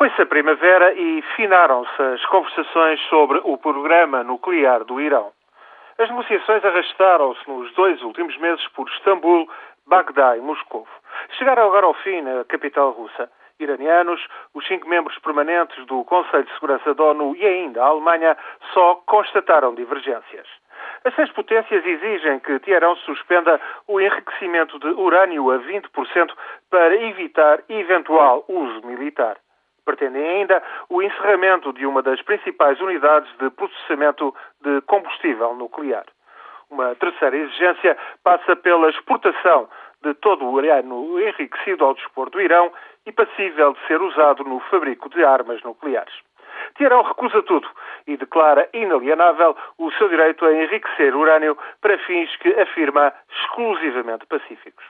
Foi-se a primavera e finaram-se as conversações sobre o programa nuclear do Irão. As negociações arrastaram-se nos dois últimos meses por Istambul, Bagdá e Moscou. Chegaram agora ao fim na capital russa. Iranianos, os cinco membros permanentes do Conselho de Segurança da ONU e ainda a Alemanha só constataram divergências. As seis potências exigem que Teherão suspenda o enriquecimento de urânio a 20% para evitar eventual uso militar pretendem ainda o encerramento de uma das principais unidades de processamento de combustível nuclear. Uma terceira exigência passa pela exportação de todo o urânio enriquecido ao dispor do Irão e passível de ser usado no fabrico de armas nucleares. Teherão recusa tudo e declara inalienável o seu direito a enriquecer urânio para fins que afirma exclusivamente pacíficos.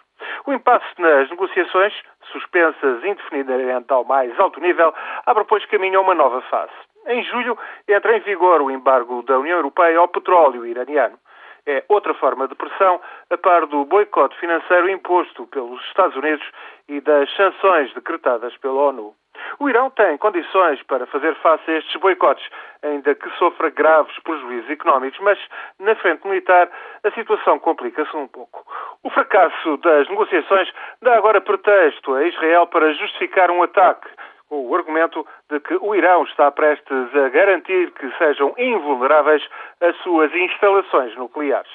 O impasse nas negociações, suspensas indefinidamente ao mais alto nível, abre, pois, caminho a uma nova fase. Em julho entra em vigor o embargo da União Europeia ao petróleo iraniano. É outra forma de pressão, a par do boicote financeiro imposto pelos Estados Unidos e das sanções decretadas pela ONU. O Irão tem condições para fazer face a estes boicotes, ainda que sofra graves prejuízos económicos, mas na frente militar a situação complica-se um pouco. O fracasso das negociações dá agora pretexto a Israel para justificar um ataque com o argumento de que o Irão está prestes a garantir que sejam invulneráveis as suas instalações nucleares.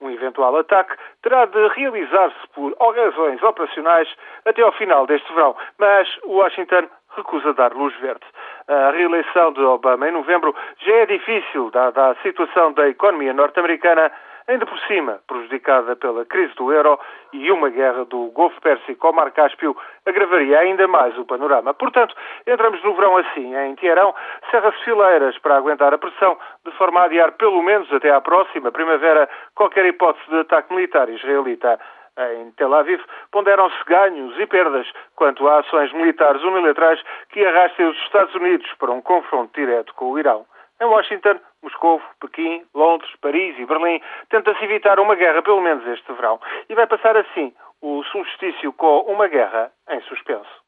Um eventual ataque terá de realizar-se por razões operacionais até ao final deste verão, mas Washington recusa dar luz verde. A reeleição de Obama em novembro já é difícil, dada a situação da economia norte-americana, ainda por cima prejudicada pela crise do euro e uma guerra do Golfo Pérsico ao Mar Cáspio agravaria ainda mais o panorama. Portanto, entramos no verão assim. Em Teherão, cerra-se fileiras para aguentar a pressão, de forma a adiar pelo menos até à próxima primavera qualquer hipótese de ataque militar israelita em Tel Aviv, ponderam-se ganhos e perdas quanto a ações militares unilaterais que arrastem os Estados Unidos para um confronto direto com o Irão. Em Washington, Moscou, Pequim, Londres, Paris e Berlim tenta-se evitar uma guerra pelo menos este verão. E vai passar assim o solstício com uma guerra em suspenso.